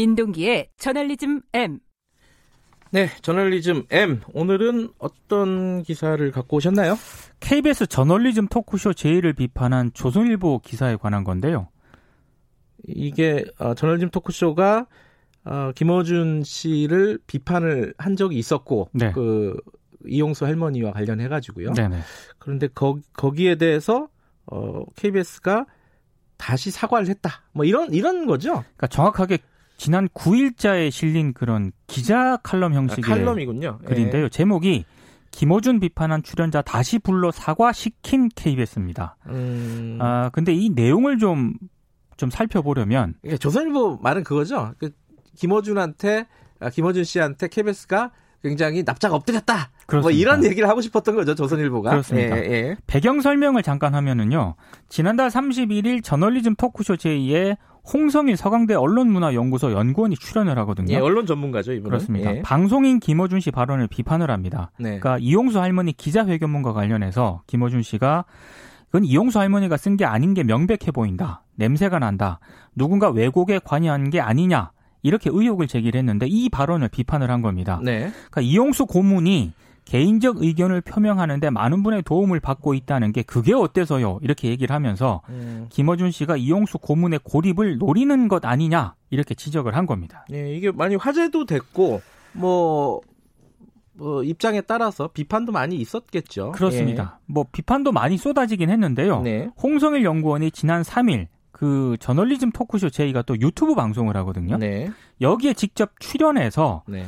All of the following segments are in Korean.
민동기의 저널리즘 M. 네, 저널리즘 M. 오늘은 어떤 기사를 갖고 오셨나요? KBS 저널리즘 토크쇼 제의를 비판한 조선일보 기사에 관한 건데요. 이게 어, 저널리즘 토크쇼가 어, 김어준 씨를 비판을 한 적이 있었고 네. 그 이용수 할머니와 관련해 가지고요. 그런데 거, 거기에 대해서 어, KBS가 다시 사과를 했다. 뭐 이런 이런 거죠. 그러니까 정확하게 지난 9일자에 실린 그런 기자 칼럼 형식의 아, 칼럼이군요. 글인데요. 예. 제목이 김어준 비판한 출연자 다시 불러 사과시킨 KBS입니다. 음... 아 근데 이 내용을 좀좀 좀 살펴보려면 예, 조선일보 말은 그거죠. 그 김어준한테 아, 김어준 씨한테 KBS가 굉장히 납작 엎드렸다. 뭐 그렇습니다. 뭐 이런 얘기를 하고 싶었던 거죠 조선일보가. 그렇습니다. 예, 예. 배경 설명을 잠깐 하면은요. 지난달 31일 저널리즘 토크쇼 제2의 홍성일 서강대 언론문화연구소 연구원이 출연을 하거든요. 예, 언론 전문가죠, 이분은. 그렇습니다. 예. 방송인 김어준 씨 발언을 비판을 합니다. 네. 그러니까 이용수 할머니 기자회견문과 관련해서 김어준 씨가 그건 이용수 할머니가 쓴 게 아닌 게 명백해 보인다. 냄새가 난다. 누군가 왜곡에 관여한 게 아니냐. 이렇게 의혹을 제기를 했는데 이 발언을 비판을 한 겁니다. 네. 그러니까 이용수 고문이 개인적 의견을 표명하는데 많은 분의 도움을 받고 있다는 게 그게 어때서요? 이렇게 얘기를 하면서 음. 김어준 씨가 이용수 고문의 고립을 노리는 것 아니냐 이렇게 지적을 한 겁니다. 네, 이게 많이 화제도 됐고 뭐, 뭐 입장에 따라서 비판도 많이 있었겠죠. 그렇습니다. 예. 뭐 비판도 많이 쏟아지긴 했는데요. 네. 홍성일 연구원이 지난 3일 그 저널리즘 토크쇼 제이가 또 유튜브 방송을 하거든요. 네. 여기에 직접 출연해서 네.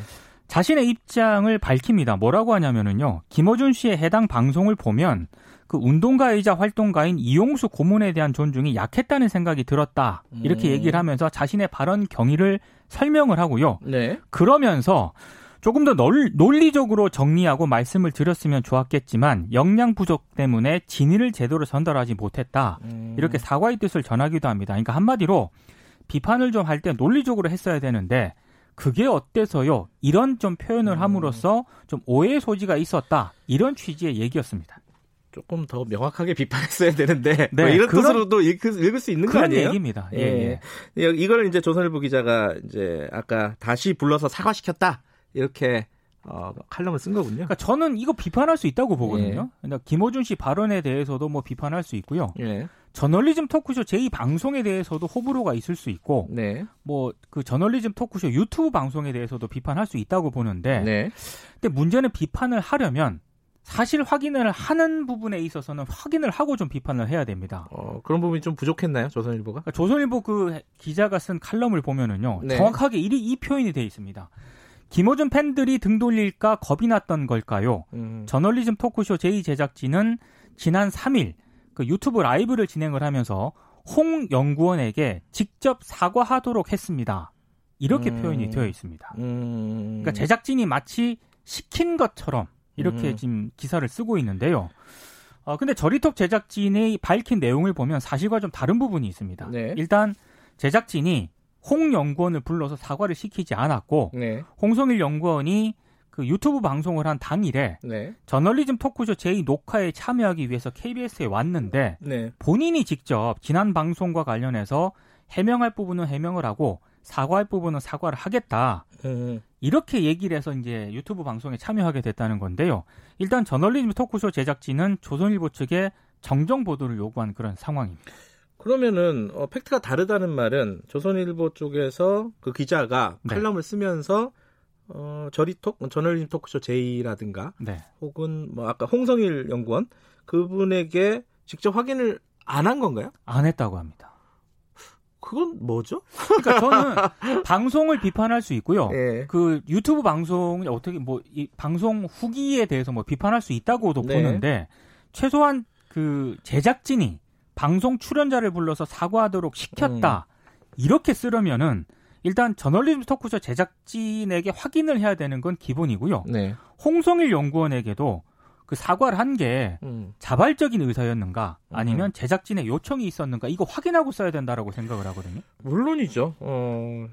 자신의 입장을 밝힙니다. 뭐라고 하냐면은요. 김어준 씨의 해당 방송을 보면 그 운동가이자 활동가인 이용수 고문에 대한 존중이 약했다는 생각이 들었다. 이렇게 음. 얘기를 하면서 자신의 발언 경위를 설명을 하고요. 네. 그러면서 조금 더 논리적으로 정리하고 말씀을 드렸으면 좋았겠지만 역량 부족 때문에 진위를 제대로 전달하지 못했다. 음. 이렇게 사과의 뜻을 전하기도 합니다. 그러니까 한마디로 비판을 좀 할 때 논리적으로 했어야 되는데 그게 어때서요? 이런 좀 표현을 음. 함으로써 좀 오해의 소지가 있었다. 이런 취지의 얘기였습니다. 조금 더 명확하게 비판했어야 되는데 네, 뭐 이런 그런, 뜻으로도 읽을, 읽을, 수 있는 거 아니에요? 얘기입니다. 예, 예. 예. 이걸 이제 조선일보 기자가 이제 아까 다시 불러서 사과시켰다 이렇게 어, 칼럼을 쓴 거군요. 그러니까 저는 이거 비판할 수 있다고 보거든요. 예. 그러니까 김호준 씨 발언에 대해서도 뭐 비판할 수 있고요. 예. 저널리즘 토크쇼 제2 방송에 대해서도 호불호가 있을 수 있고 네. 뭐그 저널리즘 토크쇼 유튜브 방송에 대해서도 비판할 수 있다고 보는데 네. 근데 문제는 비판을 하려면 사실 확인을 하는 부분에 있어서는 확인을 하고 좀 비판을 해야 됩니다. 어, 그런 부분이 좀 부족했나요, 조선일보가? 그러니까 조선일보 그 기자가 쓴 칼럼을 보면은요, 네. 정확하게 이, 이 표현이 돼 있습니다. 김호준 팬들이 등 돌릴까 겁이 났던 걸까요? 음. 저널리즘 토크쇼 제2 제작진은 지난 3일 그 유튜브 라이브를 진행을 하면서 홍 연구원에게 직접 사과하도록 했습니다. 이렇게 음. 표현이 되어 있습니다. 음. 그러니까 제작진이 마치 시킨 것처럼 이렇게 음. 지금 기사를 쓰고 있는데요. 어, 근데 저리톡 제작진이 밝힌 내용을 보면 사실과 좀 다른 부분이 있습니다. 네. 일단 제작진이 홍 연구원을 불러서 사과를 시키지 않았고 네. 홍성일 연구원이 그 유튜브 방송을 한 당일에 네. 저널리즘 토크쇼 제2 녹화에 참여하기 위해서 KBS에 왔는데 네. 본인이 직접 지난 방송과 관련해서 해명할 부분은 해명을 하고 사과할 부분은 사과를 하겠다. 음. 이렇게 얘기를 해서 이제 유튜브 방송에 참여하게 됐다는 건데요. 일단 저널리즘 토크쇼 제작진은 조선일보 측에 정정 보도를 요구한 그런 상황입니다. 그러면은 어, 팩트가 다르다는 말은 조선일보 쪽에서 그 기자가 네. 칼럼을 쓰면서 어, 저리톡, 저널리즘 토크쇼 제이라든가 네. 혹은 뭐 아까 홍성일 연구원 그분에게 직접 확인을 안 한 건가요? 안 했다고 합니다. 그건 뭐죠? 그러니까 저는 방송을 비판할 수 있고요. 네. 그 유튜브 방송이 어떻게 뭐 이 방송 후기에 대해서 뭐 비판할 수 있다고도 네. 보는데 최소한 그 제작진이 방송 출연자를 불러서 사과하도록 시켰다. 음. 이렇게 쓰려면은 일단 저널리즘 토크쇼 제작진에게 확인을 해야 되는 건 기본이고요. 네. 홍성일 연구원에게도 그 사과를 한게 음. 자발적인 의사였는가 아니면 음. 제작진의 요청이 있었는가 이거 확인하고 써야 된다라고 생각을 하거든요. 물론이죠. 어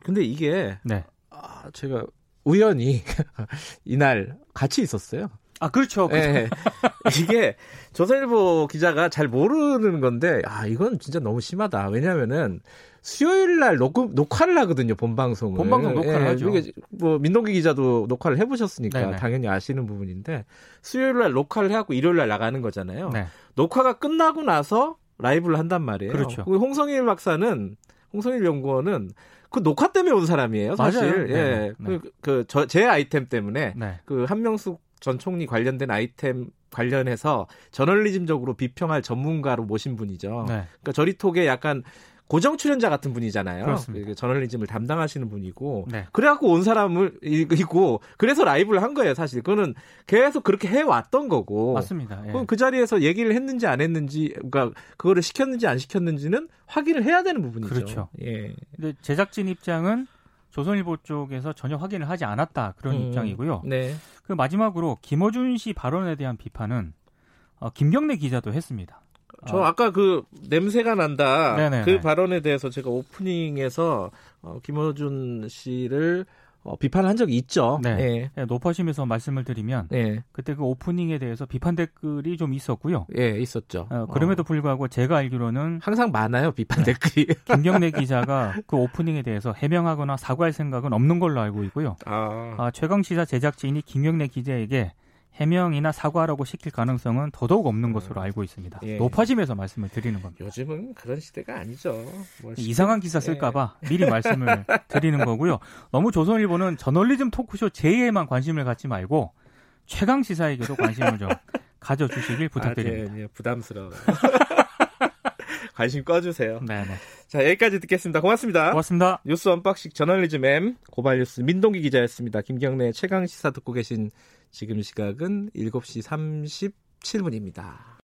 근데 이게 네. 아, 제가 우연히 이날 같이 있었어요. 아, 그렇죠. 네. 이게 조선일보 기자가 잘 모르는 건데, 아, 이건 진짜 너무 심하다. 왜냐면은, 수요일 날 녹음, 녹화를 하거든요, 본방송을. 본방송 녹화를 예, 하죠. 이게 뭐, 민동기 기자도 녹화를 해보셨으니까 네네. 당연히 아시는 부분인데, 수요일 날 녹화를 해갖고 일요일 날 나가는 거잖아요. 네. 녹화가 끝나고 나서 라이브를 한단 말이에요. 그렇죠. 그 홍성일 박사는, 홍성일 연구원은 그 녹화 때문에 온 사람이에요, 사실. 맞아요. 네, 예. 네. 그, 그, 저, 제 아이템 때문에. 네. 그 한명숙 전 총리 관련된 아이템 관련해서 저널리즘적으로 비평할 전문가로 모신 분이죠. 네. 그러니까 저리톡에 약간 고정 출연자 같은 분이잖아요. 그렇습니다. 그 저널리즘을 담당하시는 분이고 네. 그래갖고 온 사람을 있고 그래서 라이브를 한 거예요. 사실 그거는 계속 그렇게 해왔던 거고. 맞습니다. 예. 그럼 그 자리에서 얘기를 했는지 안 했는지, 그러니까 그거를 시켰는지 안 시켰는지는 확인을 해야 되는 부분이죠. 그렇죠. 예. 근데 제작진 입장은 조선일보 쪽에서 전혀 확인을 하지 않았다 그런 음, 입장이고요. 네. 그 마지막으로 김어준 씨 발언에 대한 비판은 어, 김경래 기자도 했습니다. 저 어. 아까 그 냄새가 난다 네네네. 그 발언에 대해서 제가 오프닝에서 어, 김어준 씨를 어, 비판을 한 적이 있죠. 네. 예. 네, 높아심에서 말씀을 드리면 예. 그때 그 오프닝에 대해서 비판 댓글이 좀 있었고요. 예, 있었죠. 어, 그럼에도 어. 불구하고 제가 알기로는 항상 많아요 비판 네. 댓글이. 김경래 기자가 그 오프닝에 대해서 해명하거나 사과할 생각은 없는 걸로 알고 있고요. 아. 아, 최강 시사 제작진이 김경래 기자에게 해명이나 사과라고 시킬 가능성은 더더욱 없는 음. 것으로 알고 있습니다. 예. 높아짐에서 말씀을 드리는 겁니다. 요즘은 그런 시대가 아니죠. 이상한 기사 쓸까봐 예. 미리 말씀을 드리는 거고요. 너무 조선일보는 저널리즘 토크쇼 J에만 관심을 갖지 말고 최강 시사에게도 관심을 좀 가져주시길 부탁드립니다. 아, 네, 네, 부담스러워. 관심 꺼주세요. 네네. 자, 여기까지 듣겠습니다. 고맙습니다. 고맙습니다. 뉴스 언박싱 저널리즘 M 고발뉴스 민동기 기자였습니다. 김경래 최강 시사 듣고 계신 지금 시각은 7시 37분입니다.